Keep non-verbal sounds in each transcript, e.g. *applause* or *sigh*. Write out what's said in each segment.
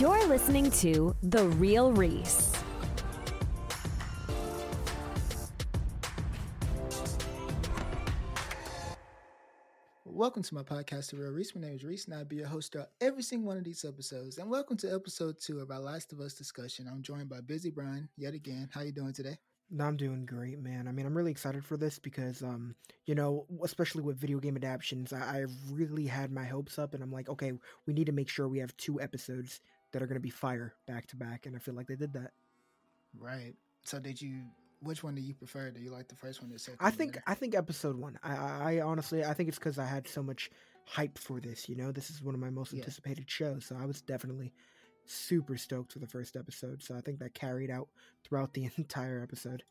You're listening to The Real Reese. Welcome to my podcast, The Real Reese. My name is Reese, and I'll be your host throughout every single one of these episodes. And welcome to episode two of our Last of Us discussion. I'm joined by Bizzy Bron yet again. How you doing today? No, I'm doing great, man. I mean, I'm really excited for this because, um, you know, especially with video game adaptations, I, I really had my hopes up, and I'm like, okay, we need to make sure we have two episodes that are going to be fire back to back, and I feel like they did that. Right. So, did you? Which one do you prefer? Do you like the first one or the second? I think better? I think episode one. I, I, honestly, I think it's because I had so much hype for this. You know, this is one of my most Yeah. anticipated shows, so I was definitely super stoked for the first episode. So I think that carried out throughout the *laughs* entire episode.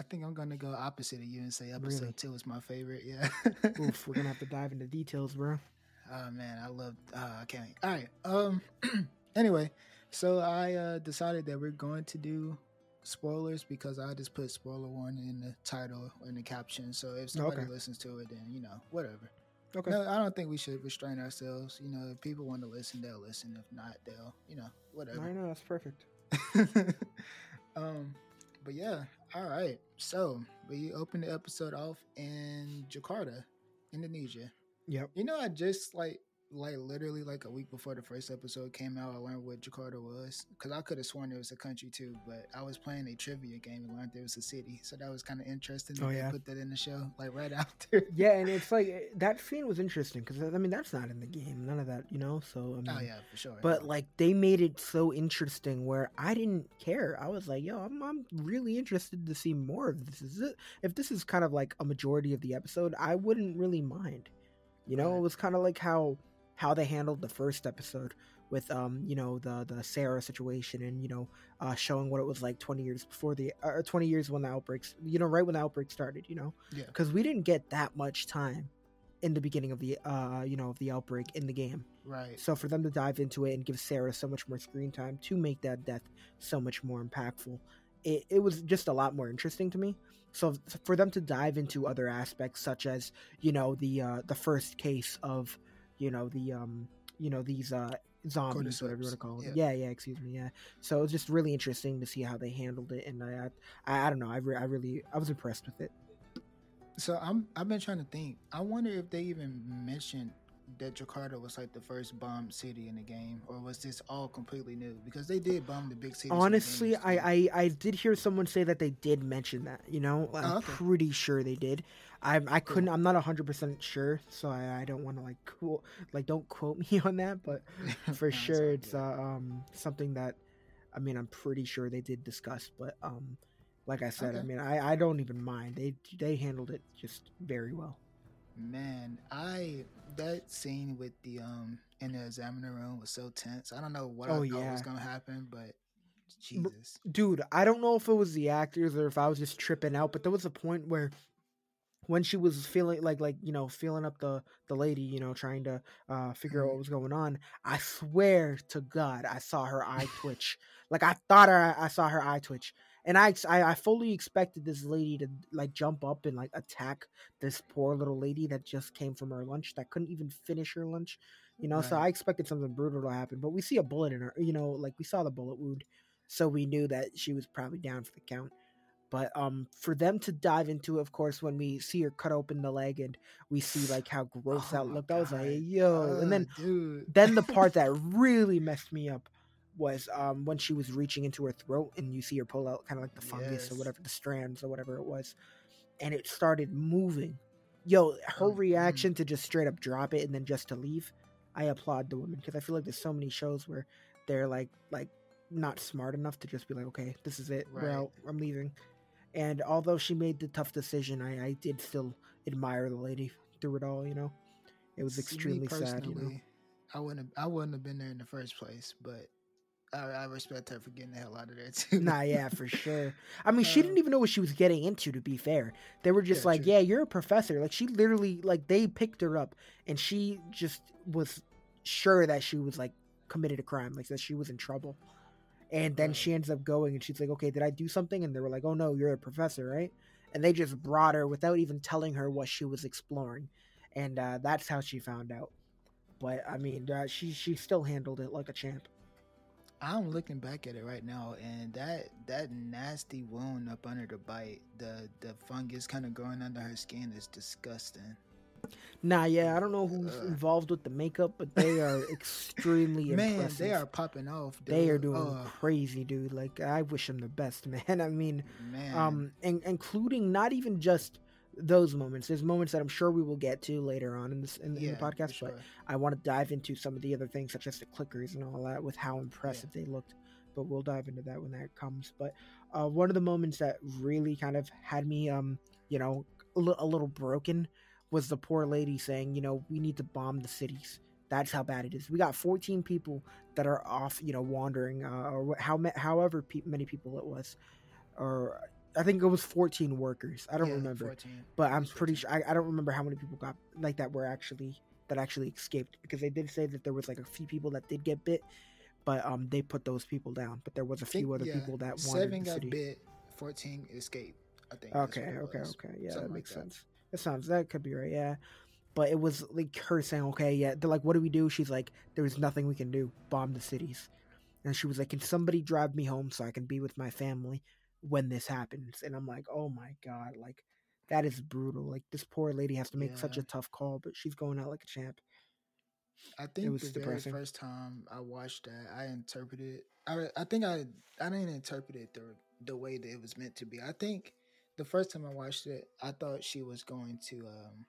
I think I'm gonna go opposite of you and say episode Really? two is my favorite. Yeah. Oof, we're gonna have to *laughs* dive into details, bro. Oh man, I love. Uh, I can't. All right. Um. *clears throat* anyway, so I uh, decided that we're going to do spoilers because I just put spoiler warning in the title or in the caption. So if somebody Okay. listens to it, then you know whatever. Okay. No, I don't think we should restrain ourselves. You know, if people want to listen, they'll listen. If not, they'll you know whatever. I know that's perfect. *laughs* um. But yeah. All right. So we opened the episode off in Jakarta, Indonesia. Yep. You know, I just like like literally like a week before the first episode came out, I learned what Jakarta was because I could have sworn it was a country too, but I was playing a trivia game and learned it was a city, so that was kind of interesting. that Oh, they yeah. put that in the show like right *laughs* after. Yeah, and it's like eh, that scene was interesting because I mean that's not in the game, none of that, you know. So I mean, oh yeah, for sure. but like they made it so interesting where I didn't care. I was like, yo, I'm I'm really interested to see more of this. Is it if this is kind of like a majority of the episode, I wouldn't really mind. You know, Right. it was kind of like how how they handled the first episode with um you know the the Sarah situation and you know uh showing what it was like 20 years before the or 20 years when the outbreaks you know right when the outbreak started you know? Yeah, because we didn't get that much time in the beginning of the uh you know of the outbreak in the game. Right. so for them to dive into it and give sarah so much more screen time to make that death so much more impactful it, it was just a lot more interesting to me. So for them to dive into other aspects such as you know the uh the first case of you know the um you know these uh zombies whatever you want to call them yeah. yeah yeah excuse me yeah so it was just really interesting to see how they handled it and i i, I don't know I, re- I really i was impressed with it So I'm I've been trying to think. I wonder if they even mentioned that Jakarta was like the first bombed city in the game, or was this all completely new? Because they did bomb the big cities. Honestly, I. I I did hear someone say that they did mention that. You know, I'm Oh, okay. pretty sure they did. I I couldn't. I'm not hundred percent sure, so I, I don't want to like cool like don't quote *laughs* me on that. But *laughs* for No, sure, it's uh, um something that I mean I'm pretty sure they did discuss. But um, like I said, I mean I I don't even mind. They they handled it just very well. Man, I that scene with the um in the examiner room was so tense. I don't know what Oh, I thought yeah. was gonna happen, but Jesus. dude i don't know if it was the actors or if i was just tripping out but there was a point where when she was feeling like like you know feeling up the the lady you know trying to uh figure out what was going on i swear to god i saw her eye twitch like i thought her i saw her eye twitch and I, I i fully expected this lady to like jump up and like attack this poor little lady that just came from her lunch that couldn't even finish her lunch you know so i expected something brutal to happen but we see a bullet in her you know like we saw the bullet wound so we knew that she was probably down for the count. But um, for them to dive into, it, of course, when we see her cut open the leg and we see *sighs* like how gross Oh that looked, I was like, God. "Yo!" and then dude. then the *laughs* part that really messed me up was um when she was reaching into her throat and you see her pull out kind of like the fungus or whatever the strands or whatever it was, and it started moving. Yo, her Mm, mm. reaction to just straight up drop it and then just to leave, I applaud the woman because I feel like there's so many shows where they're like like not smart enough to just be like, okay, this is it, we're Right. out, I'm leaving. And although she made the tough decision, I, I did still admire the lady through it all. You know, it was extremely sad. You know, I wouldn't have, I wouldn't have been there in the first place, but I, I respect her for getting the hell out of there too. nah, yeah, for sure. I mean, she Uh, didn't even know what she was getting into. To be fair, they were just Yeah, like, true. "Yeah, you're a professor." Like she literally, like they picked her up, and she just was sure that she was like committed a crime, like that she was in trouble. And then she ends up going, and she's like, "Okay, did I do something?" And they were like, "Oh no, you're a professor, right?" And they just brought her without even telling her what she was exploring, and uh, that's how she found out. But I mean, uh, she she still handled it like a champ. I'm looking back at it right now, and that that nasty wound up under the bite, the the fungus kind of growing under her skin is disgusting. Nah, yeah, I don't know who's involved with the makeup, but they are *laughs* extremely Man, impressive. they are popping off. Dude. They are doing crazy, dude. Like I wish them the best, *laughs* man. I mean, man. um, and including not even just those moments. There's moments that I'm sure we will get to later on in this in, in the podcast, sure. but I want to dive into some of the other things, such as the clickers and all that, with how impressive they looked. But we'll dive into that when that comes. But uh, one of the moments that really kind of had me, um, you know, a, little broken was the poor lady saying, you know, we need to bomb the cities. That's how bad it is. We got 14 people that are off, you know, wandering, uh, or how however pe- many people it was, or I think it was 14 workers. I don't Yeah, remember 14. but I'm It's pretty sure I, I don't remember how many people got like that were actually that actually escaped because they did say that there was like a few people that did get bit, but um they put those people down. But there was a think, few other yeah, people that wandered seven got city. bit, fourteen escaped. I think. Okay, okay, okay. Yeah, Something that like makes that. sense. That sounds that could be right. Yeah, but it was like her saying, "Okay, yeah." They're like, "What do we do?" She's like, "There's nothing we can do. Bomb the cities." And she was like, "Can somebody drive me home so I can be with my family when this happens?" And I'm like, "Oh my god!" Like that is brutal. Like this poor lady has to make such a tough call, but she's going out like a champ. I think was the depressing. very first time I watched that, I interpreted. I I think I I didn't interpret it the the way that it was meant to be. I think the first time I watched it, I thought she was going to. um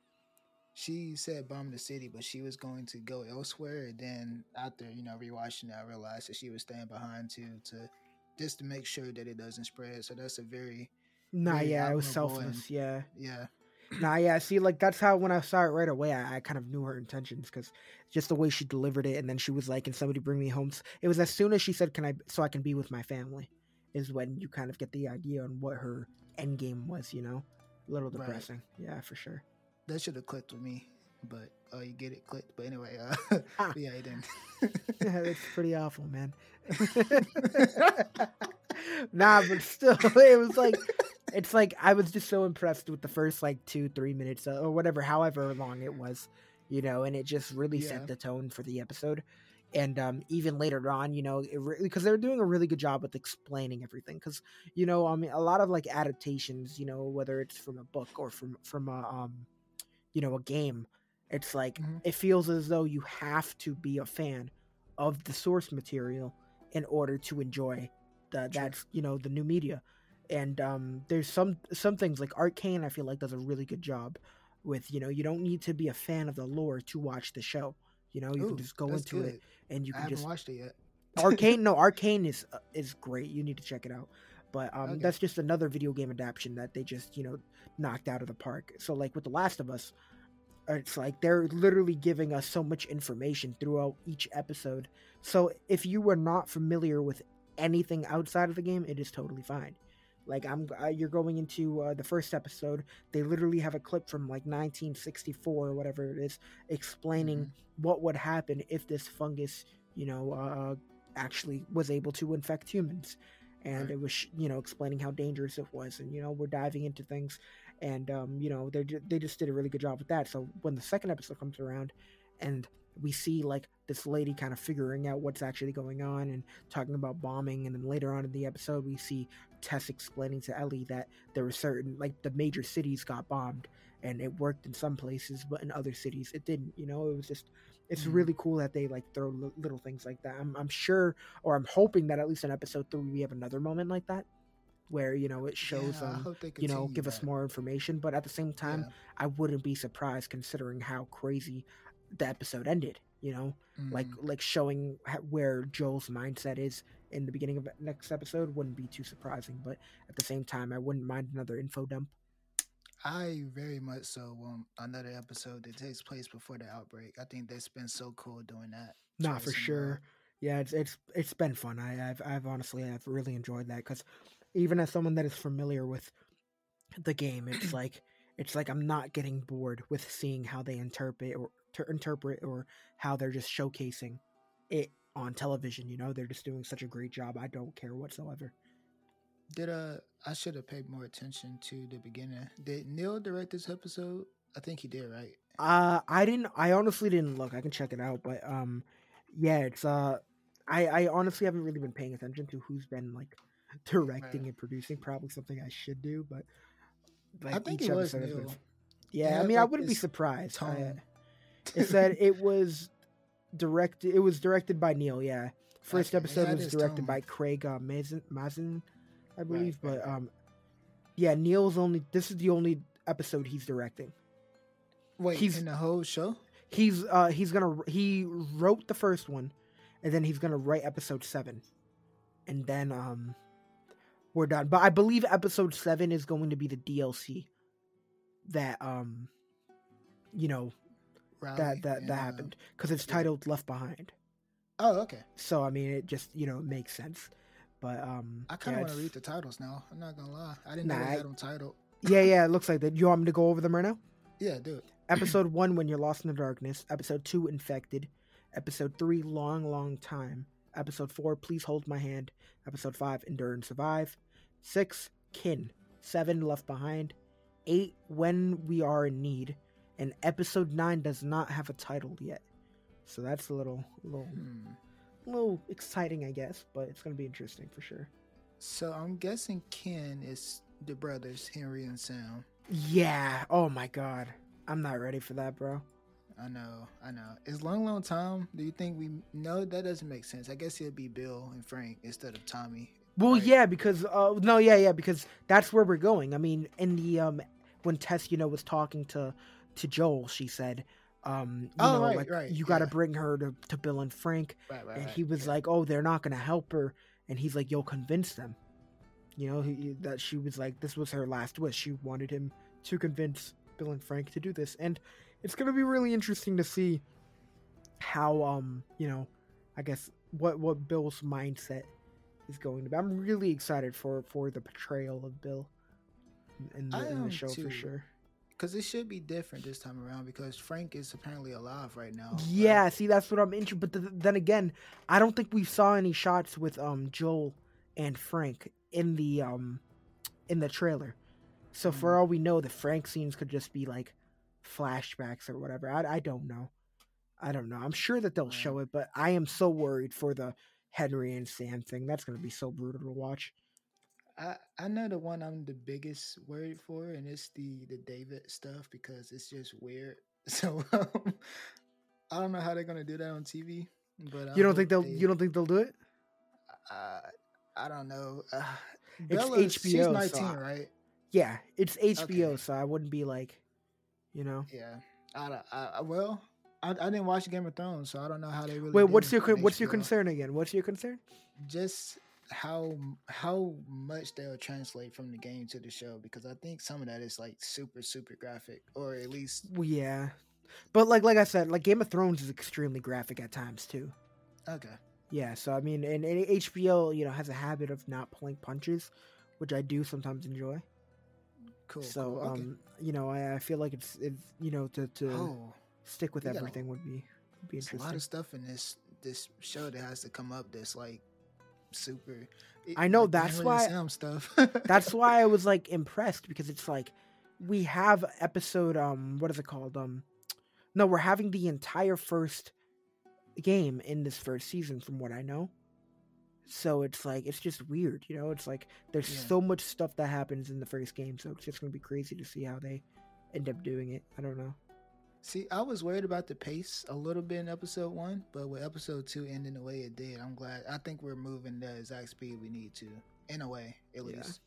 She said bomb the city, but she was going to go elsewhere. And then after you know rewatching it, I realized that she was staying behind too to just to make sure that it doesn't spread. So that's a very Nah, Very yeah, it was selfless. and- Yeah, yeah Nah, yeah. See, like that's how when I saw it right away, I, I kind of knew her intentions because just the way she delivered it, and then she was like, "Can somebody bring me home?" It was as soon as she said, "Can I?" So I can be with my family, is when you kind of get the idea on what her end game was. You know, a little Right. depressing. Yeah, for sure. that should have clicked with me. But oh, you get it clicked. But anyway, uh, *laughs* Ah. yeah, it didn't. *laughs* That's pretty awful, man. *laughs* nah, but still, it was like it's like I was just so impressed with the first like two, three minutes uh, or whatever, however long it was, you know, and it just really Yeah. set the tone for the episode. And um, even later on, you know, it re- because they're doing a really good job with explaining everything. Because you know, I mean, a lot of like adaptations, you know, whether it's from a book or from from a um, you know, a game, it's like Mhm. it feels as though you have to be a fan of the source material in order to enjoy the that's you know the new media. And um there's some some things like arcane i feel like does a really good job with you know you don't need to be a fan of the lore to watch the show. You know you Ooh, can just go into it and you I can haven't just watched it yet. arcane *laughs* no arcane is uh, is great. You need to check it out. But um Okay. that's just another video game adaptation that they just you know knocked out of the park. So like with the last of us it's like they're literally giving us so much information throughout each episode so if you were not familiar with anything outside of the game it is totally fine like i'm uh, you're going into uh, the first episode they literally have a clip from like 1964 or whatever it is explaining Mhm. what would happen if this fungus you know uh, actually was able to infect humans and Right. it was sh- you know explaining how dangerous it was and you know we're diving into things and um, you know they they just did a really good job with that. So when the second episode comes around and we see like this lady kind of figuring out what's actually going on and talking about bombing and then later on in the episode we see Tess explaining to Ellie that there were certain like the major cities got bombed and it worked in some places but in other cities it didn't you know? It was just it's Mhm. really cool that they like throw li- little things like that. I'm, I'm sure or i'm hoping that at least in episode three we have another moment like that where you know it shows Yeah, um they you know give us more information but at the same time Yeah. i wouldn't be surprised considering how crazy the episode ended you know like Mhm. like showing where joel's mindset is in the beginning of next episode wouldn't be too surprising but at the same time i wouldn't mind another info dump I very much so want another episode that takes place before the outbreak. I think that's been so cool doing that. Nah, for sure. Yeah, it's it's it's been fun. I, I've I've honestly I've really enjoyed that because even as someone that is familiar with the game, it's *clears throat* like it's like I'm not getting bored with seeing how they interpret or ter- interpret or how they're just showcasing it on television. You know, they're just doing such a great job. I don't care whatsoever. Did uh I should have paid more attention to the beginning. Did Neil direct this episode? I think he did, right? Uh, I didn't. I honestly didn't look. I can check it out, but um, yeah, it's uh, I I honestly haven't really been paying attention to who's been like directing Right. and producing. Probably something I should do, but like I think each it was episode been- Neil. Yeah, Yeah, I mean, I wouldn't be surprised. I- it said it was directed. It was directed by Neil. Yeah, first Okay, episode was directed Tone. by Craig uh, Mazin, Mazin, I believe. right, but right. um, yeah, Neil's only. This is the only episode he's directing. Wait, He's- in the whole show? He's uh he's gonna he wrote the first one, and then he's gonna write episode seven, and then um, we're done. But I believe episode seven is going to be the DLC that um, you know Riley that that and, that happened because it's yeah. titled Left Behind. Oh, okay. So I mean, it just you know makes sense. But um, I kind yeah, of want to read the titles now. I'm not gonna lie. I didn't Nah, know they had them titled. yeah, yeah, it looks like that. You want me to go over them right now? Yeah, do it. *clears throat* Episode one, when you're lost in the darkness. Episode two, infected. Episode three, long, long time. Episode four, please hold my hand. Episode five, endure and survive. Six, kin. Seven, left behind. Eight, when we are in need. And episode nine does not have a title yet. So that's a little, little, Hmm. little exciting, I guess. But it's gonna be interesting for sure. So I'm guessing Kin is the brothers Henry and Sam. Yeah. Oh my god. I'm not ready for that, bro. I know, I know. It's long, long time. Do you think we? No, that doesn't make sense. I guess it'll be Bill and Frank instead of Tommy. Well, Right. yeah, because uh, no, yeah, yeah, because that's where we're going. I mean, in the um, when Tess, you know, was talking to to Joel, she said, um, you Oh, know, right, like right, you got to yeah. bring her to, to Bill and Frank, Right, right. and he was yeah. like, oh, they're not gonna help her, and he's like, you'll convince them. You know, he, that she was like, this was her last wish. She wanted him to convince Bill and Frank to do this, and it's gonna be really interesting to see how, um, you know, I guess what what Bill's mindset is going to be. I'm really excited for for the portrayal of Bill in the, in the show too. for sure. Because it should be different this time around because Frank is apparently alive right now. right? Yeah, see, that's what I'm interested. But th- then again, I don't think we saw any shots with um Joel and Frank in the um in the trailer. So for Mm. all we know, the Frank scenes could just be like flashbacks or whatever. I I don't know. I don't know. I'm sure that they'll Right. show it, but I am so worried for the Henry and Sam thing. That's gonna be so brutal to watch. I, I know the one I'm the biggest worried for, and it's the the David stuff because it's just weird. *laughs* So um, I don't know how they're gonna do that on TV. But You don't think they'll? they- You don't think they'll do it? Uh, I don't know. Uh, It's Bella, HBO, She's so 19, I- right? Yeah, it's HBO, Okay. so I wouldn't be like, you know. Yeah. I, I well, I, I didn't watch Game of Thrones, so I don't know how they really. Wait, what's your what's your concern again? What's your concern? Just how how much they'll translate from the game to the show because I think some of that is like super super graphic, or at least Well, yeah, but like like I said, like Game of Thrones is extremely graphic at times too. okay. Yeah, so I mean, and, and HBO, you know, has a habit of not pulling punches, which I do sometimes enjoy. Cool. so, cool. okay. um, you know, I, I feel like it's it's you know to to oh, stick with we got a- everything would be would be there's a lot of stuff in this this show that has to come up. That's like super. it- I know, like that's why- Sam stuff. *laughs* That's why I was like impressed because it's like we have episode um what is it called um no we're having the entire first game in this first season from what I know. So it's like it's just weird, you know. It's like there's Yeah. so much stuff that happens in the first game, so it's just gonna be crazy to see how they end up doing it. I don't know. See, I was worried about the pace a little bit in episode one, but with episode two ending the way it did, I'm glad. I think we're moving the exact speed we need to, in a way, at Yeah. least.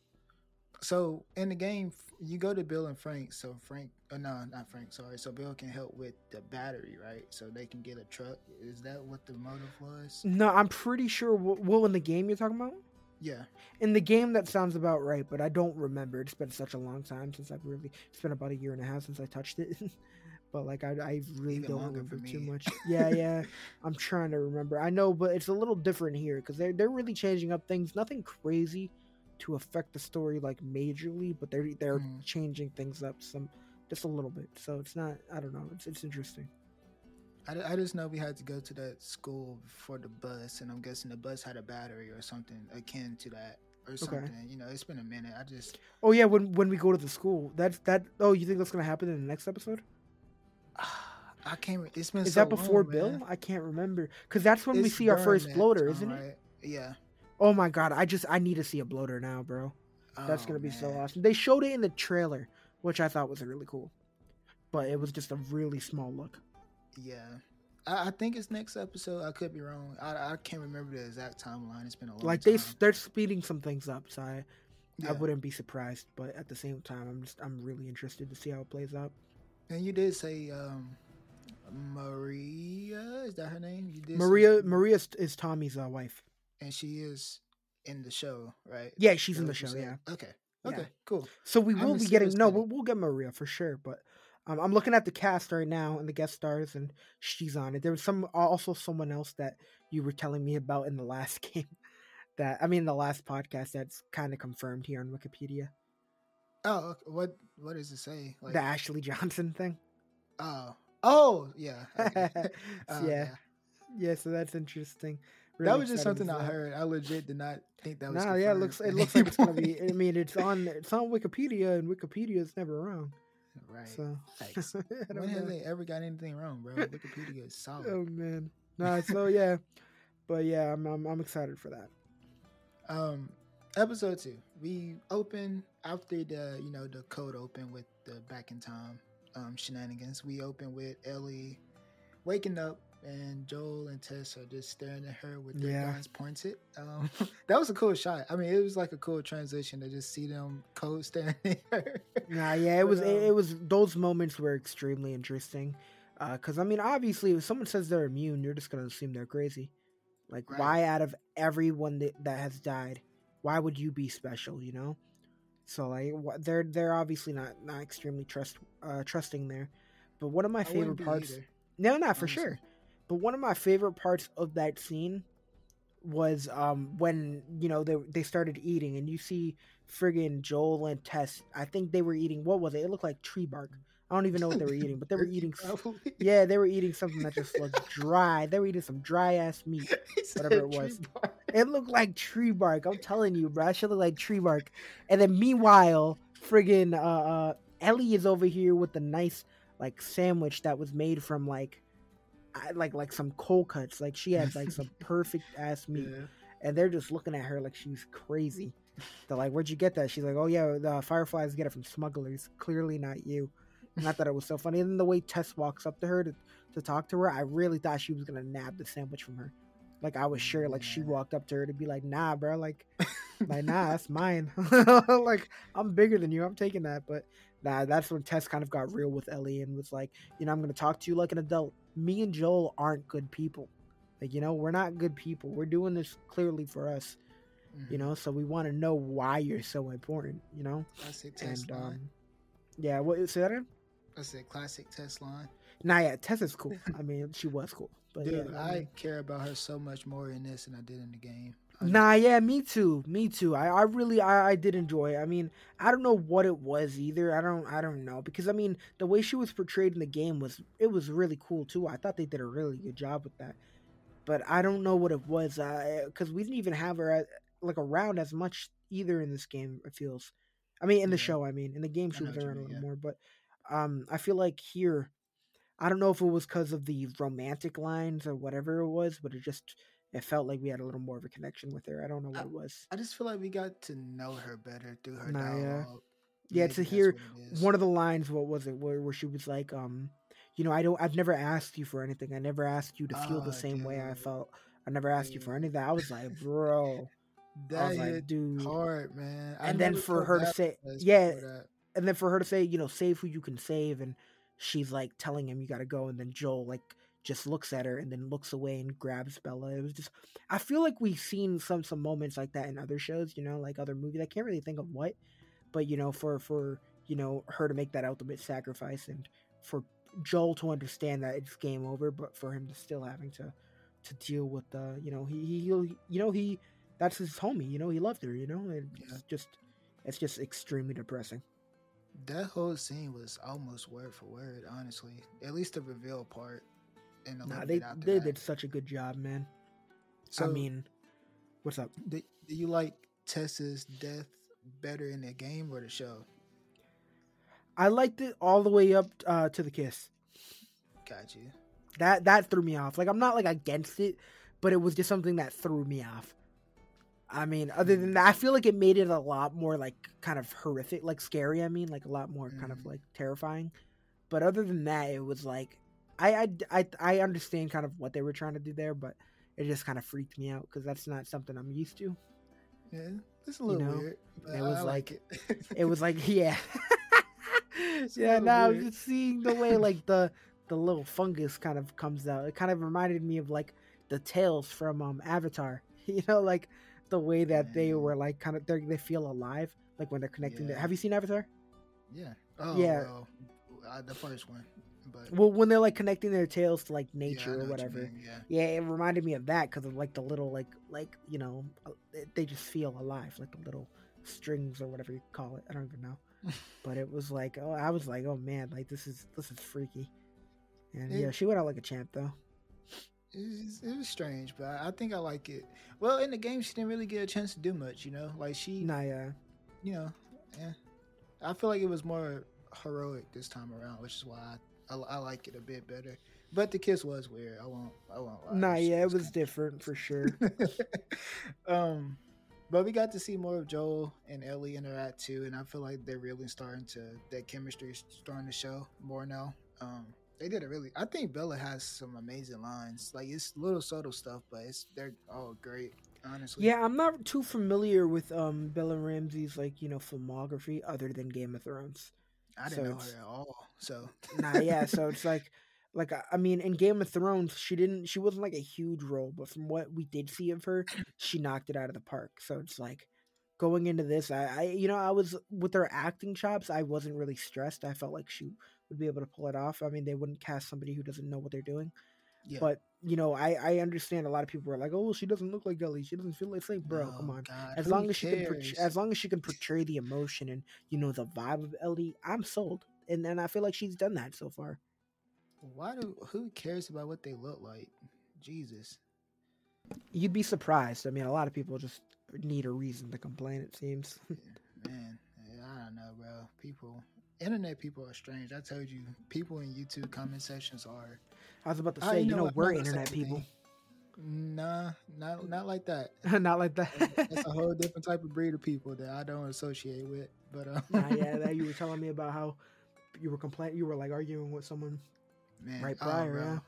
So in the game, you go to Bill and Frank. So Frank, uh, no, not Frank. Sorry. So Bill can help with the battery, right? So they can get a truck. Is that what the motive was? No, I'm pretty sure. Well, in the game you're talking about, Yeah. in the game that sounds about right, but I don't remember. It's been such a long time since I've really. It's been about a year and a half since I touched it. *laughs* but like I, I really Even don't remember too much. *laughs* Yeah, yeah. I'm trying to remember. I know, but it's a little different here because they're they're really changing up things. Nothing crazy to affect the story like majorly, but they're they're Mm. changing things up some just a little bit. So it's not. I don't know. It's it's interesting. I, I just know we had to go to that school for the bus, and I'm guessing the bus had a battery or something akin to that or something. You know, it's been a minute. I just Oh yeah, when when we go to the school, that's that. Oh, you think that's gonna happen in the next episode? I can't. It's been Is so that before long, Bill? man. I can't remember because that's when we see our first bloater, isn't it? Yeah. Oh my god! I just I need to see a bloater now, bro. That's Oh, gonna be so awesome. They showed it in the trailer, which I thought was really cool, but it was just a really small look. Yeah. I, I think it's next episode. I could be wrong. I, I can't remember the exact timeline. It's been a long time. Like they s- they're speeding some things up, so I, Yeah. I wouldn't be surprised. But at the same time, I'm just I'm really interested to see how it plays out. And you did say um, Maria. Is that her name? You did Maria Maria is- Tommy's uh, wife. and she is in the show, right? Yeah, she's in the show. Yeah. Okay. Yeah. Okay. Cool. So we will haven't be getting no, we'll, we'll get Maria for sure. But um, I'm looking at the cast right now and the guest stars, and she's on it. There was some also someone else that you were telling me about in the last *laughs* game. That I mean, the last podcast that's kind of confirmed here on Wikipedia. Oh, what what does it say? Like, the Ashley Johnson thing. oh, oh, yeah. *laughs* okay. Oh, yeah. yeah, so that's interesting. That was just something I heard. I legit did not think that was. No, yeah, it looks it *laughs* looks like it's gonna be. I mean, it's on it's on Wikipedia, and Wikipedia is never wrong. right. So Thanks. *laughs* I don't When have they ever got anything wrong, bro? Wikipedia is solid. Oh man, no. So yeah, but yeah, I'm I'm, I'm excited for that. Um, episode two. We open after the you know the cold open with the back in time um shenanigans. We open with Ellie waking up and Joel and Tess are just staring at her with their Yeah. guns pointed. Um, *laughs* that was a cool shot. I mean, it was like a cool transition to just see them cold *laughs* staring at her. Nah, yeah, it was But, it, it um, was those moments were extremely interesting. Because I mean, obviously, if someone says they're immune, you're just gonna assume they're crazy. Like, Right. why out of everyone that, that has died, why would you be special? You know. So like, wh- they're they're obviously not not extremely trust uh, trusting there. But one of my I favorite parts, either, no, not for honestly. sure. But one of my favorite parts of that scene was um when you know they they started eating and you see friggin' Joel and Tess. I think they were eating what was it? It looked like tree bark. I don't even know what they were eating, but they were eating. *laughs* probably. Yeah, they were eating something that just looked dry. They were eating some dry ass meat. *laughs* Whatever it was. bark. It looked like tree bark. I'm telling you, bro. It should look like tree bark. And then meanwhile, friggin' uh, uh, Ellie is over here with the nice like sandwich that was made from like, I, like like some cold cuts. Like she had like some *laughs* perfect ass meat, Yeah. and they're just looking at her like she's crazy. They're like, "Where'd you get that?" She's like, "Oh yeah, the fireflies get it from smugglers. Clearly not you." And I thought it was so funny. And then the way Tess walks up to her to, to talk to her, I really thought she was gonna nab the sandwich from her. Like I was sure, like she walked up to her to be like, "Nah, bro, like, *laughs* like nah, that's mine. *laughs* like I'm bigger than you. I'm taking that." But nah, that's when Tess kind of got real with Ellie and was like, "You know, I'm gonna talk to you like an adult. Me and Joel aren't good people. Like, you know, we're not good people. We're doing this clearly for us. Mhm. You know, so we want to know why you're so important. You know, classic Tess and um, yeah, what say that again? I said classic Tess line. Nah, yeah, Tess is cool. *laughs* I mean, she was cool, but Dude, yeah, I mean- care about her so much more in this than I did in the game. I- Nah, yeah, me too. Me too. I, I really I, I did enjoy it. I mean, I don't know what it was either. I don't I don't know. Because I mean, the way she was portrayed in the game was it was really cool too. I thought they did a really good job with that. But I don't know what it was. Uh, cuz we didn't even have her at, like around as much either in this game, it feels. I mean, in the Yeah. show, I mean, in the game she was around a little yeah. more, but um I feel like here I don't know if it was because of the romantic lines or whatever it was, but it just it felt like we had a little more of a connection with her. I don't know what I- it was. I just feel like we got to know her better through her Nah, yeah. dialogue. Yeah, Maybe to hear what it is. One of the lines, what was it, where, where she was like, um, you know, I don't, I've never asked you for anything. I never asked you to feel the Ah, same way I felt. I never asked you for Dude. any of that. I was like, bro. *laughs* That was like, dude. hard, man. I And then for her to say, yeah. And then for her to say, you know, save who you can save, and she's like telling him you got to go, and then Joel like just looks at her and then looks away and grabs Bella. It was just, I feel like we've seen some some moments like that in other shows, you know, like other movies. I can't really think of what, but you know, for for you know her to make that ultimate sacrifice and for Joel to understand that it's game over, but for him to still having to to deal with the, you know, he he he- you know he that's his homie, you know, he loved her, you know, and Yeah. it's just it's just extremely depressing. That whole scene was almost word for word, honestly. At least the reveal part. And Nah, they they that. did such a good job, man. So, I mean, what's up? do, do you like Tess's death better in the game or the show? I liked it all the way up uh, to the kiss. Got you. That that threw me off. Like I'm not like against it, but it was just something that threw me off. I mean, other than that, I feel like it made it a lot more like kind of horrific, like scary. I mean, like a lot more kind of Mhm. like terrifying. But other than that, it was like I I I, I understand kind of what they were trying to do there, but it just kind of freaked me out because that's not something I'm used to. Yeah, it's a little know, weird. It was I like it. It was like *laughs* yeah, yeah. Now weird. just seeing the way like *laughs* the the little fungus kind of comes out, it kind of reminded me of like the tails from um Avatar. *laughs* You know, like the way that they were like kind of they they feel alive, like when they're connecting. Yeah. have you seen Avatar? yeah. Oh, Yeah. Well, uh, the first one, but Well, when they're like connecting their tails to like nature know or what whatever. mean, Yeah. Yeah, it reminded me of that because of like the little like like you know uh, they- they just feel alive, like the little strings or whatever you call it. I don't even know, *laughs* but it was like oh, I was like oh man, like this is this is freaky. And It- yeah, she went out like a champ though. It was, it was strange, but I I think I like it. Well, in the game, she didn't really get a chance to do much. You know, like she, Nah, yeah, you know, yeah. I feel like it was more heroic this time around, which is why I, I, I like it a bit better. But the kiss was weird. I won't. I won't. Lie. nah, yeah, it was different for *laughs* sure. um, but we got to see more of Joel and Ellie interact too, and I feel like they're really starting to that chemistry is starting to show more now. Um, they did a really. I think Bella has some amazing lines. Like it's little subtle stuff, but it's they're all great. Honestly, yeah, I'm not too familiar with um Bella Ramsey's like you know filmography other than Game of Thrones. I so didn't know her at all. So *laughs* nah, yeah. So it's like, like I- I mean, in Game of Thrones, she didn't. She wasn't like a huge role, but from what we did see of her, she knocked it out of the park. So it's like, going into this, I, I you know, I was with her acting chops. I wasn't really stressed. I felt like she would be able to pull it off. I mean, they wouldn't cast somebody who doesn't know what they're doing. yeah. But you know, I I understand a lot of people are like, oh, she doesn't look like Ellie. She doesn't feel like, it's like, bro, come on. God, As long as she can, portray, as long as she can portray the emotion and you know the vibe of Ellie, I'm sold. And and I feel like she's done that so far. Why do who cares about what they look like? Jesus. You'd be surprised. I mean, a lot of people just need a reason to complain. It seems. Man, I don't know, bro. People, internet people are strange. I told you, people in YouTube comment sections are. I was about to I say, you know, we're I'm not gonna say internet people. Nah, not not like that. *laughs* Not like that. That's a whole different type of breed of people that I don't associate with. But um, nah, yeah, *laughs* that you were telling me about how you were complaining. You were like arguing with someone. man, right oh, prior,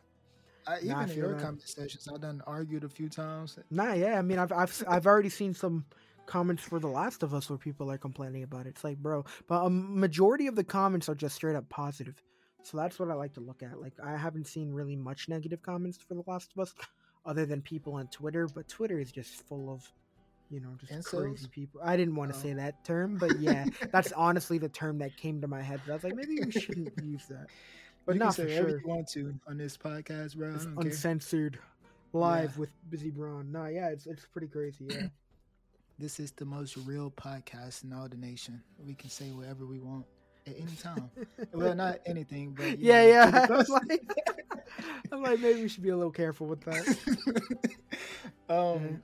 yeah. I, even Nah, in your comment sections, I've done argued a few times. Nah, yeah. I mean, I've I've I've already seen some comments for The Last of Us where people are complaining about it. It's like, bro, but a majority of the comments are just straight up positive. So that's what I like to look at. Like, I haven't seen really much negative comments for The Last of Us, other than people on Twitter. But Twitter is just full of, you know, just crazy people. I didn't want to Oh. say that term, but yeah, *laughs* that's honestly the term that came to my head. But I was like, maybe we shouldn't *laughs* use that. But you not can for sure. you want to on this podcast, bro. It's don't care. uncensored, live with Bizzy Bron. Nah, yeah, it's it's pretty crazy. Yeah. This is the most real podcast in all the nation. We can say whatever we want at any time. *laughs* well, not anything, but yeah, know, yeah. *laughs* I'm like, *laughs* I'm like, maybe we should be a little careful with that. um,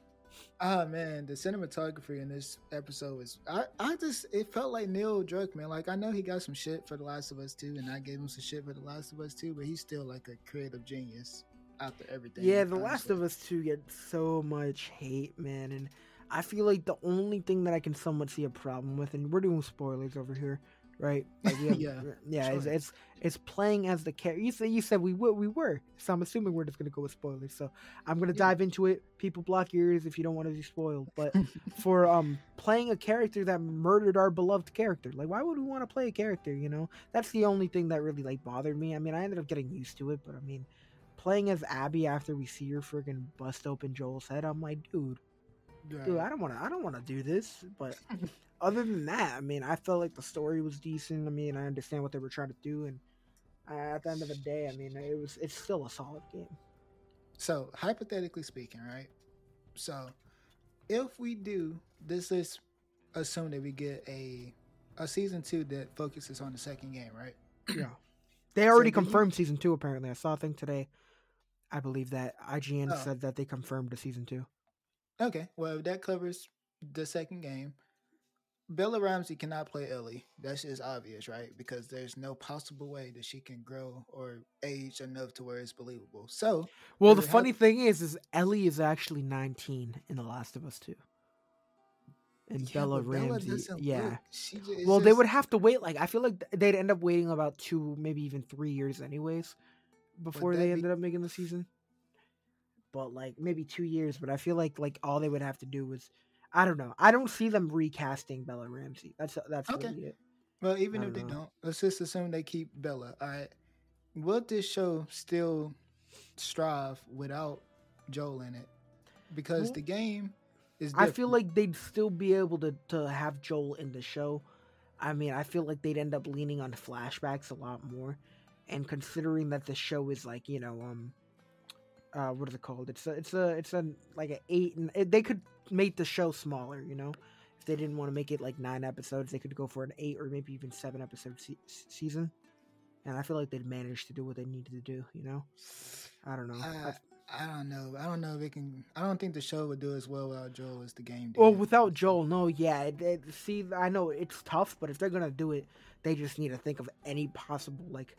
ah, man, the cinematography in this episode was. I, I just it felt like Neil Druckmann. Like I know he got some shit for The Last of Us too, and I gave him some shit for The Last of Us too, but he's still like a creative genius after everything. Yeah, The Last of Us 2 gets so much hate, man. And I feel like the only thing that I can somewhat see a problem with, and we're doing spoilers over here, right? *laughs* Like we have- Yeah, yeah. It's, sure. it's it's playing as the character. You said you said we were we were, so I'm assuming we're just gonna go with spoilers. So I'm gonna Yeah. dive into it. People block your ears if you don't want to be spoiled. But *laughs* for um playing a character that murdered our beloved character, like why would we want to play a character? You know, that's the only thing that really like bothered me. I mean, I ended up getting used to it, but I mean, playing as Abby after we see her friggin' bust open Joel's head, I'm like, dude, dude, I don't want to, I don't want to do this. But other than that, I mean, I felt like the story was decent. I mean, I understand what they were trying to do, and uh, at the end of the day, I mean, it was, it's still a solid game. So hypothetically speaking, right? So if we do this is assume that we get a a season two that focuses on the second game, right? Yeah, *clears throat* they already you- confirmed season two. Apparently, I saw a thing today. I believe that IGN Oh. said that they confirmed the season two. Okay. Well that covers the second game. Bella Ramsey cannot play Ellie. That's just obvious, right? Because there's no possible way that she can grow or age enough to where it's believable. So, Well, the funny help- thing is, is Ellie is actually 19 in The Last of Us 2. And yeah, Bella but Bella Ramsey, yeah. she well, they would have to wait. Like, I feel like they'd end up waiting about two, maybe even three years, anyways, before they be- ended up making the season. But like maybe two years. But I feel like like all they would have to do was, I don't know. I don't see them recasting Bella Ramsey. That's that's Okay. really it. Well, even if they don't know. let's just assume they keep Bella. All right. Will this show still strive without Joel in it? Because Well, the game is. I feel like they'd still be able to to have Joel in the show. I mean, I feel like they'd end up leaning on flashbacks a lot more, and considering that the show is like you know um, uh, what is it called? It's a it's a it's a like an eight. And it, they could make the show smaller. You know, if they didn't want to make it like nine episodes, they could go for an eight or maybe even seven episode se- season. And I feel like they'd manage to do what they needed to do. You know, I don't know. I- I, I don't know. I don't know if it can. I don't think the show would do as well without Joel as the game did. Well, without Joel, no, yeah. It, it, see, I know it's tough, but if they're gonna do it, they just need to think of any possible like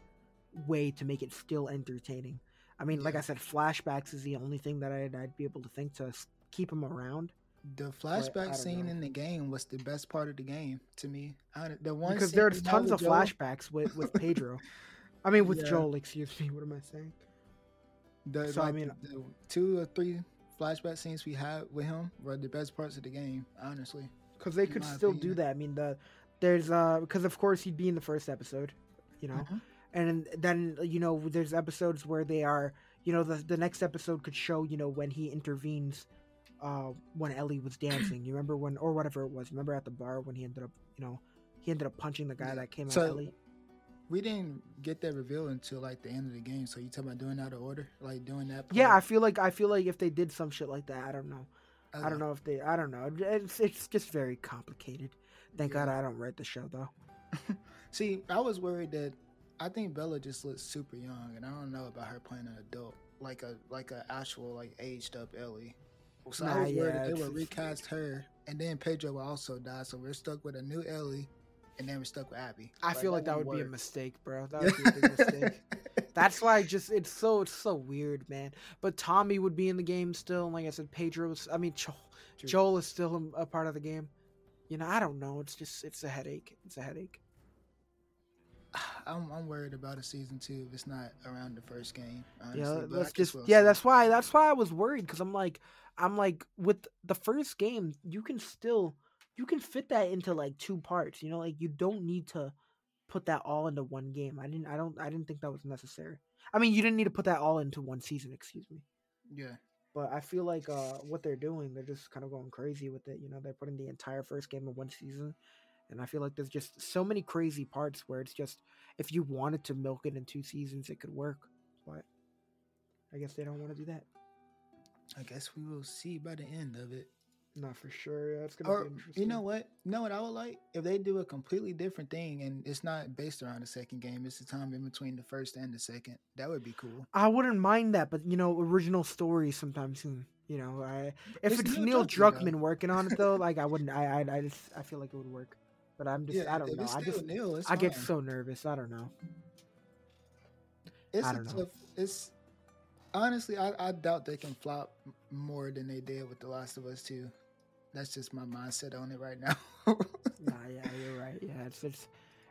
way to make it still entertaining. I mean, like I said, flashbacks is the only thing that I'd, I'd be able to think to keep him around the flashback scene know. in the game was the best part of the game to me. I, the one because there's tons of Joel- flashbacks with with Pedro. *laughs* I mean, with Yeah. Joel. Excuse me. What am I saying? The, So, I mean- the, the two or three flashback scenes we had with him were the best parts of the game. Honestly, Because they could still do that. I mean, the there's uh because of course he'd be in the first episode, you know. Mhm. And then you know there's episodes where they are you know the the next episode could show you know when he intervenes uh when Ellie was dancing. You remember when or whatever it was. Remember at the bar when he ended up you know he ended up punching the guy that came So, at Ellie? we didn't get that reveal until like the end of the game. So you talking about doing out of order, like doing that? yeah I feel like I feel like if they did some shit like that I don't know. I don't know if they I don't know. It's it's just very complicated. Thank Yeah. God I don't write the show though. *laughs* See, I was worried that I think Bella just looks super young, and I don't know about her playing an adult, like a like a actual like aged up Ellie. So Nah, I was worried yeah, that they would recast her, and then Pedro will also die. So we're stuck with a new Ellie, and then we're stuck with Abby. I feel like that won't would be a mistake bro *laughs* that would be a big mistake That's why I just it's so it's so weird, man. But Tommy would be in the game still, and like I said, Pedro's. I mean, Joel, Joel is still a part of the game. You know, I don't know. It's just it's a headache. It's a headache. I'm, I'm worried about a season two if it's not around the first game. Honestly, yeah, but I just yeah. That's why that's why I was worried because I'm like I'm like with the first game, you can still you can fit that into like two parts. You know, like you don't need to put that all into one game. I didn't I don't I didn't think that was necessary. I mean, you didn't need to put that all into one season. Excuse me. yeah. But I feel like uh, what they're doing, they're just kind of going crazy with it. You know, they're putting the entire first game in one season, and I feel like there's just so many crazy parts where it's just if you wanted to milk it in two seasons, it could work. But I guess they don't want to do that. I guess we will see by the end of it. Not for sure. Yeah, it's gonna Or be interesting. you know what? You know what I would like if they do a completely different thing and it's not based around the second game. It's the time in between the first and the second. That would be cool. I wouldn't mind that, but you know, original stories sometimes soon. You know, I if It's it's, Neil Neil Druckmann. Druckmann working on it though, like I wouldn't. I I, I just I feel like it would work. But I'm just I don't know. I just Neil, it's I get fine. so nervous. I don't know. It's I a don't know. tough. It's honestly, I, I doubt they can flop more than they did with The Last of Us Two. That's just my mindset on it right now. *laughs* nah, yeah, you're right. Yeah, it's it's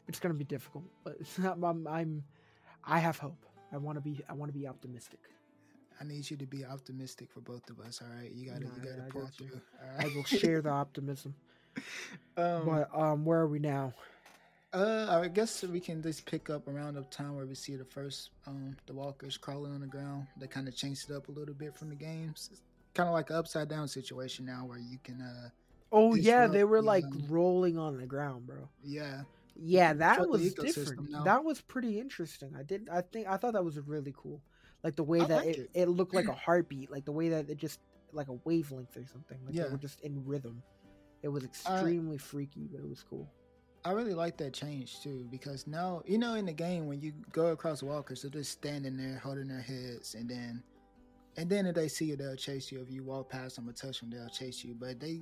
it's gonna be difficult, but *laughs* it's not. I'm, I'm I have hope. I want to be. I want to be optimistic. I need you to be optimistic for both of us. All right, you gotta Nah, you gotta yeah, pull got through. I will share the *laughs* optimism. *laughs* um, But um, where are we now? Uh, I guess we can just pick up around the time where we see the first um the walkers crawling on the ground. They kind of changed it up a little bit from the games. It's kind of like an upside down situation now where you can uh Oh yeah, they were like rolling on the ground, bro. yeah Yeah, that was different. now. That was pretty interesting. I did. I think I thought that was really cool. Like the way I that it, it. it looked like a *clears throat* heartbeat. Like the way that it just like a wavelength or something. Like Yeah. they were just in rhythm. It was extremely freaky, but it was cool. I really like that change too because now you know in the game when you go across walkers they're just standing there holding their heads and then and then if they see you they'll chase you if you walk past them or touch them they'll chase you but they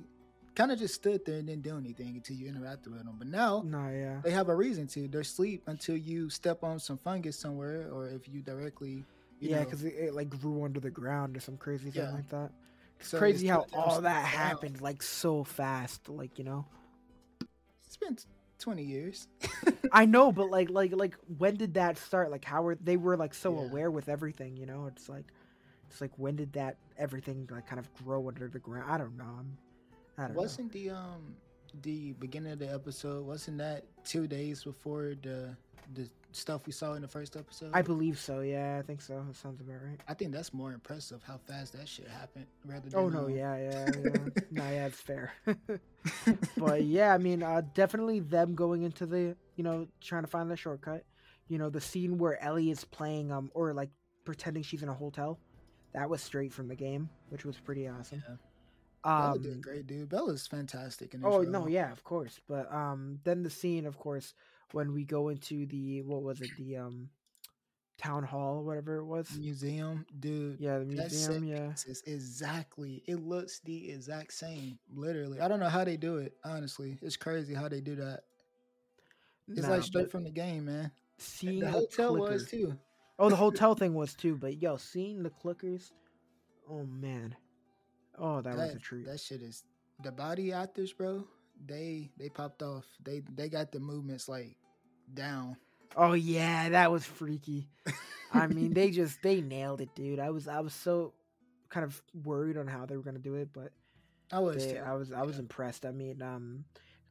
kind of just stood there and didn't do anything until you interacted with them. But now No, yeah. they have a reason to. They're asleep until you step on some fungus somewhere, or if you directly, you yeah, know, because it, it like grew under the ground or some crazy thing Yeah. like that. It's so crazy how all that happened like so fast. Like you know, It's been twenty years. *laughs* I know, but like like like when did that start? Like how were they were like so Yeah. aware with everything? You know, it's like it's like when did that everything like kind of grow under the ground? I don't know. I'm, I don't know. Wasn't the um the beginning of the episode? Wasn't that two days before the the stuff we saw in the first episode? I believe so. Yeah, I think so. That sounds about right. I think that's more impressive how fast that shit happened rather than Oh no, um, yeah, yeah, yeah. *laughs* no, yeah, it's fair. *laughs* but yeah, I mean, uh, definitely them going into the, you know, trying to find the shortcut. You know, the scene where Ellie is playing, um, or like pretending she's in a hotel, that was straight from the game, which was pretty awesome. Yeah. Bella did Um, great, dude. Bella's fantastic in oh no, yeah, of course. But um, then the scene, of course, when we go into the what was it, the um, town hall, whatever it was. museum, dude. Yeah, the museum. Yeah. is exactly. It looks the exact same. Literally, I don't know how they do it. Honestly, it's crazy how they do that. It's Nah, like straight from the game, man. seeing the the hotel was clicker- too. Oh, the hotel *laughs* thing was too, but yo, seeing the clickers, oh man, oh that, was a treat. That shit is the body actors, bro. They they popped off. They they got the movements like down. Oh yeah, that was freaky. I mean, they *laughs* just they nailed it, dude. I was I was so kind of worried on how they were gonna do it, but I was. they. I was I was yeah. impressed. I mean, um,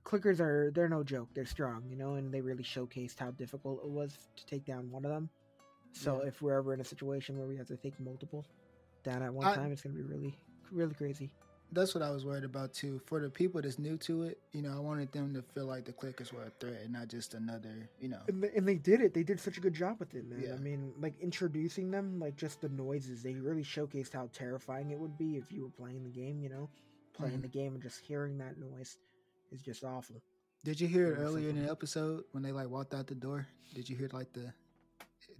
clickers are they're no joke. They're strong, you know, and they really showcased how difficult it was to take down one of them. So Yeah. if we're ever in a situation where we have to take multiple down at one I- time, it's gonna be really really crazy. That's what I was worried about too. For the people that's new to it, you know, I wanted them to feel like the clickers were a threat and not just another, you know. And they, and they did it. They did such a good job with it, man. Yeah. I mean, like introducing them, like just the noises. They really showcased how terrifying it would be if you were playing the game. You know, playing Mhm. the game and just hearing that noise is just awful. Did you hear it earlier in the episode when they like walked out the door? Did you hear like the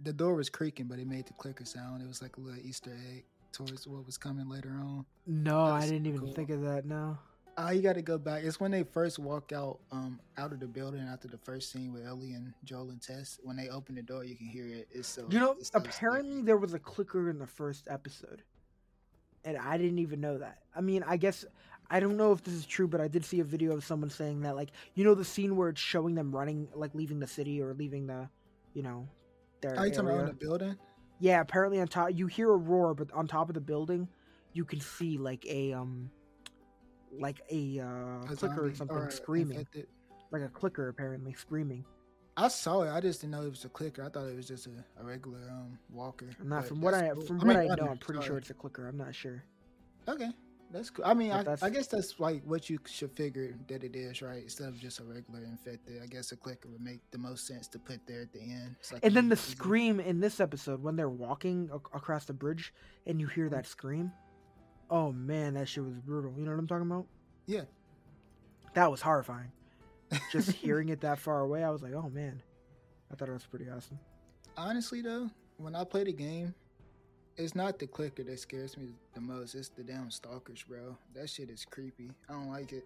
the door was creaking, but it made the clicker sound. It was like a little Easter egg towards what was coming later on. No, I didn't even cool. think of that. No. Ah, you got to go back. It's when they first walk out um out of the building after the first scene with Ellie and Joel and Tess. When they open the door, you can hear it. It's so You know, so apparently scary. there was a clicker in the first episode, and I didn't even know that. I mean, I guess I don't know if this is true, but I did see a video of someone saying that, like, you know, the scene where it's showing them running, like, leaving the city or leaving the, you know, their Are you talking about in the building? Yeah, apparently on top you hear a roar, but on top of the building, you can see like a um, like a uh, A clicker or something or screaming, infected? like a clicker apparently screaming. I saw it. I just didn't know it was a clicker. I thought it was just a, a regular um walker. I'm not from what I from I what mean, I know, I'm pretty sure it's a clicker. I'm not sure. Okay, that's cool. I mean, I, I guess that's like what you should figure that it is, right? Instead of just a regular infected, I guess a clicker would make the most sense to put there at the end. Like And then the easy- scream in this episode when they're walking ac- across the bridge and you hear mm-hmm. that scream. Oh man, that shit was brutal. You know what I'm talking about? Yeah. That was horrifying. *laughs* Just hearing it that far away, I was like, oh man. I thought it was pretty awesome. Honestly, though, when I play the game, it's not the clicker that scares me the most. It's the damn stalkers, bro. That shit is creepy. I don't like it.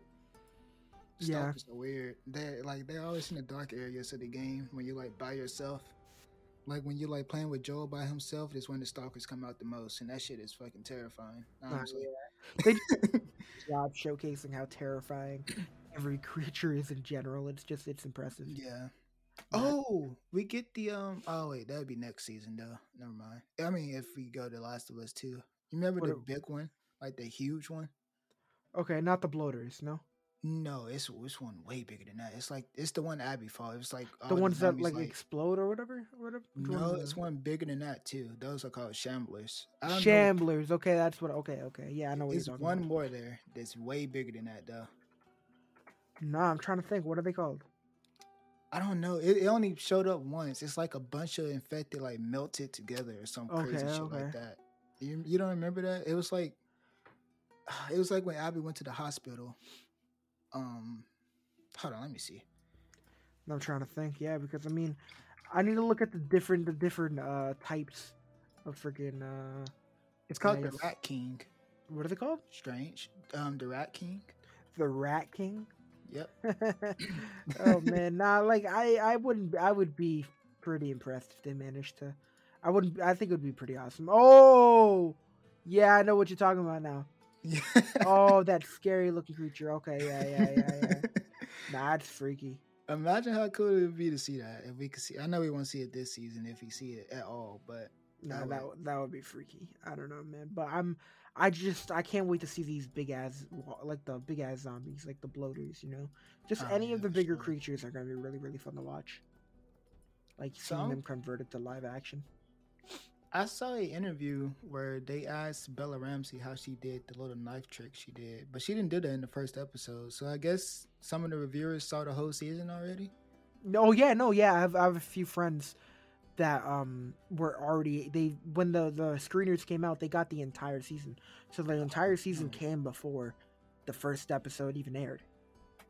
Yeah. Stalkers are weird. They're like they're always in the dark areas of the game when you're like by yourself. Like when you're like playing with Joel by himself, is when the stalkers come out the most, and that shit is fucking terrifying. Honestly. Oh, *laughs* job showcasing how terrifying every creature is in general. It's just it's impressive. Yeah. Oh, we get the um. Oh wait, that would be next season though. Never mind. I mean, if we go to Last of Us two, you remember What the it- big one, like the huge one? Okay, not the bloaters, no. No, it's it's one way bigger than that. It's like it's the one Abby fought. It was like The ones that zombies, like, explode or whatever, or whatever. Which No, it's one bigger than that too. Those are called shamblers. Don't know- Shamblers. Okay, that's what. Okay, okay. Yeah, I know what There's one about. more there that's way bigger than that though. No, I'm trying to think. What are they called? I don't know. It, it only showed up once. It's like a bunch of infected like melted together or some crazy Okay, shit okay. like that. You you don't remember that? It was like *sighs* it was like when Abby went to the hospital. Um hold on, let me see. I'm trying to think. Yeah, because I mean, I need to look at the different the different uh types of freaking uh. It's called the Rat King. What are they called? Strange. Um the Rat King. the Rat King. Yep. *laughs* oh man, nah. Like I, I wouldn't. I would be pretty impressed if they managed to. I wouldn't. I think it would be pretty awesome. Oh, yeah. I know what you're talking about now. *laughs* oh, that scary looking creature. Okay, yeah, yeah, yeah, yeah. *laughs* nah, it's freaky. Imagine how cool it would be to see that. If we could see, I know we won't see it this season if we see it at all, but no, oh, that would, that would be freaky. I don't know, man. But I'm, I just, I can't wait to see these big ass, like the big ass zombies, like the bloaters. You know, just oh, any yeah, of the bigger sure. creatures are gonna be really, really fun to watch. Like seeing so, them converted to live action. I saw an interview where they asked Bella Ramsey how she did the little knife trick she did, but she didn't do that in the first episode. So I guess some of the reviewers saw the whole season already. No, yeah, no, yeah. I have, I have a few friends that um were already they when the the screeners came out, they got the entire season. So the entire season came before the first episode even aired.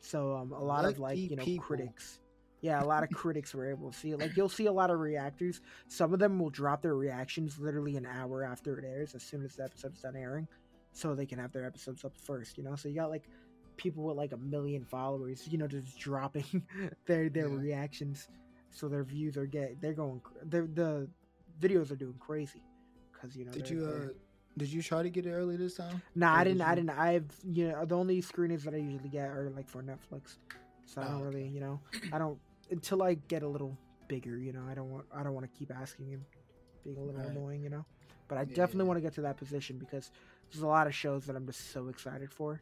So um a lot of like you know people. critics yeah, a lot of critics were able to see it. Like you'll see a lot of reactors. Some of them will drop their reactions literally an hour after it airs, as soon as the episode's done airing, so they can have their episodes up first. You know, so you got like people with like a million followers, you know, just dropping *laughs* their their yeah. reactions, so their views are get they're going they're, the videos are doing crazy because you know. Did you uh, did you try to get it early this time? Nah, I didn't. I didn't. I've you know the only screenings that I usually get are like for Netflix, so I don't oh, really you know I don't until I get a little bigger, you know. I don't want I don't want to keep asking him, being a little right. annoying, you know. But I yeah, definitely yeah. want to get to that position because there's a lot of shows that I'm just so excited for,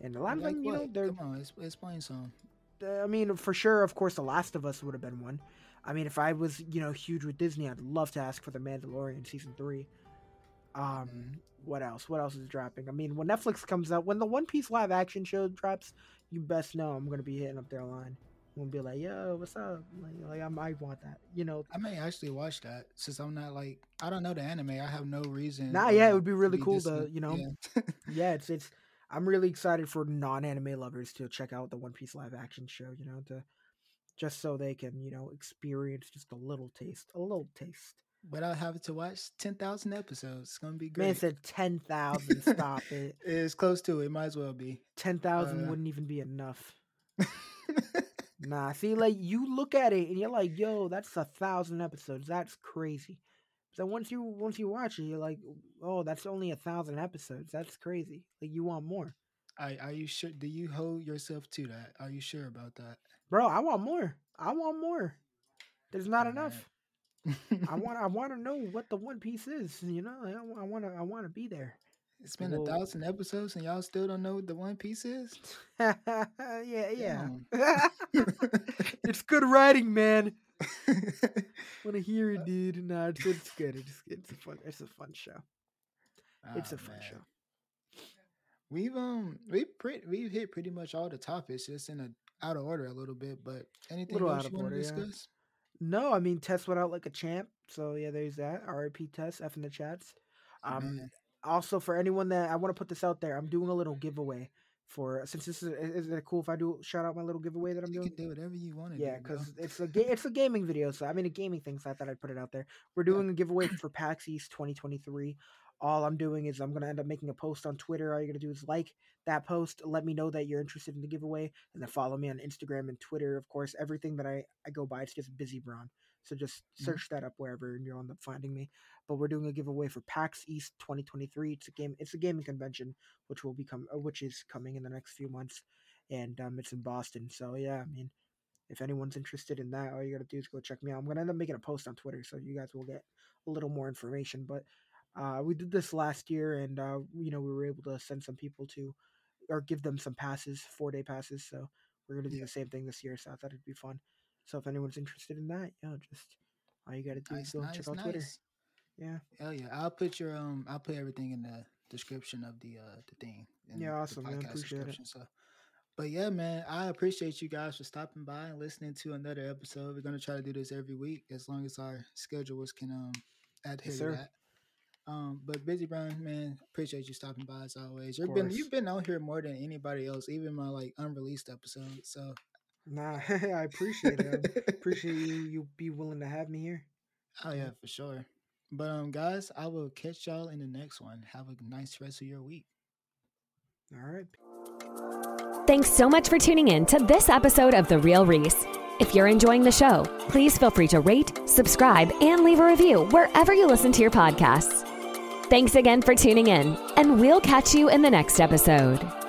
and a lot of them, you know, they're. Come on, explain some. I mean, for sure, of course, The Last of Us would have been one. I mean, if I was, you know, huge with Disney, I'd love to ask for The Mandalorian season three. Um, what else? What else is dropping? I mean, when Netflix comes out, when the One Piece live action show drops, you best know I'm gonna be hitting up their line I'm gonna be like, "Yo, what's up?" Like, like I might want that, you know. I may actually watch that since I'm not like I don't know the anime. I have no reason. Nah, yeah, it would be really cool to, you know. Yeah. *laughs* yeah, it's it's. I'm really excited for non-anime lovers to check out the One Piece live action show. You know, to just so they can you know experience just a little taste, a little taste. Without having to watch ten thousand episodes, it's gonna be great. Man said ten thousand. Stop *laughs* it. It's close to it. Might as well be. Ten thousand uh, wouldn't even be enough. *laughs* Nah, see, like you look at it and you're like, "Yo, that's a thousand episodes. That's crazy." So once you once you watch it, you're like, "Oh, that's only a thousand episodes. That's crazy. Like you want more." Are, are you sure? Do you hold yourself to that? Are you sure about that, bro? I want more. I want more. There's not enough. I want. I want to know what the One Piece is. You know, I want to. I want to be there. It's been a thousand episodes and y'all still don't know what the One Piece is? *laughs* yeah, yeah. *laughs* *laughs* it's good writing, man. Want to hear it, dude? No, it's, it's good. It's it's a fun. It's a fun show. It's oh, a fun man. show. We've um we pretty we've hit pretty much all the topics, just in a out of order a little bit. But anything else you want to discuss? Yeah. No, I mean Tess went out like a champ. So yeah, there's that. RIP Tess F in the chats. Um, Man also for anyone that I want to put this out there, I'm doing a little giveaway for uh, since this is is it cool if I do shout out my little giveaway that I'm you doing? can do whatever you want to. Yeah, because it's a ga- it's a gaming video, so I mean a gaming thing, so I thought I'd put it out there. We're doing yeah. a giveaway for PAX East 2023. All I'm doing is I'm gonna end up making a post on Twitter. All you're gonna do is like that post, let me know that you're interested in the giveaway, and then follow me on Instagram and Twitter. Of course, everything that I I go by, it's just Bizzy Bron. So just mm-hmm. search that up wherever and you'll end up finding me. But we're doing a giveaway for PAX East 2023. It's a game. It's a gaming convention which will become uh, which is coming in the next few months, and um, it's in Boston. So yeah, I mean, if anyone's interested in that, all you gotta do is go check me out. I'm gonna end up making a post on Twitter, so you guys will get a little more information. But uh, we did this last year, and uh, you know we were able to send some people to or give them some passes, four day passes. So we're gonna do yeah. the same thing this year. So I thought it'd be fun. So if anyone's interested in that, know, just all you gotta do nice, is go nice, check out nice. Twitter. Yeah. Hell yeah. I'll put your um I'll put everything in the description of the uh the thing. Yeah, awesome, man. Appreciate it. So but yeah, man, I appreciate you guys for stopping by and listening to another episode. We're gonna try to do this every week as long as our schedules can um adhere yes, to that. Um, but Bizzy Bron, man, appreciate you stopping by as always. You've been you've been out here more than anybody else, even my like unreleased episode. So Nah, *laughs* I appreciate it. I appreciate you *laughs* you be willing to have me here. Oh yeah, for sure. But um guys, I will catch y'all in the next one. Have a nice rest of your week. All right. Thanks so much for tuning in to this episode of The Real Reese. If you're enjoying the show, please feel free to rate, subscribe, and leave a review wherever you listen to your podcasts. Thanks again for tuning in, and we'll catch you in the next episode.